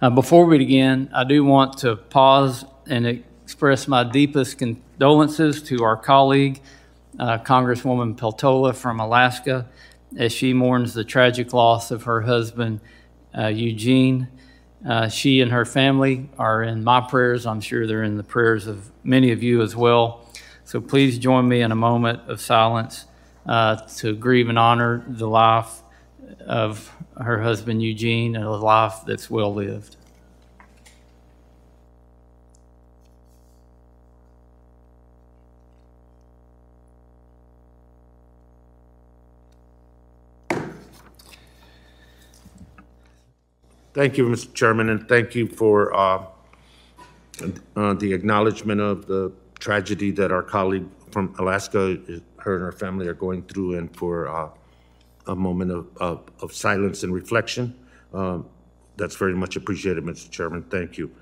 Uh, Before we begin, I do want to pause and express my deepest condolences to our colleague, uh, Congresswoman Peltola from Alaska, as she mourns the tragic loss of her husband, uh, Eugene. Uh, She and her family are in my prayers. I'm sure they're in the prayers of many of you as well. So please join me in a moment of silence uh, to grieve and honor the life of her husband Eugene and a life that's well lived. Thank you, Mr. Chairman, and thank you for uh, uh, the acknowledgement of the tragedy that our colleague from Alaska, her and her family are going through, and for uh, a moment of- of of silence and reflection. Um, That's very much appreciated, Mr. Chairman. Thank you.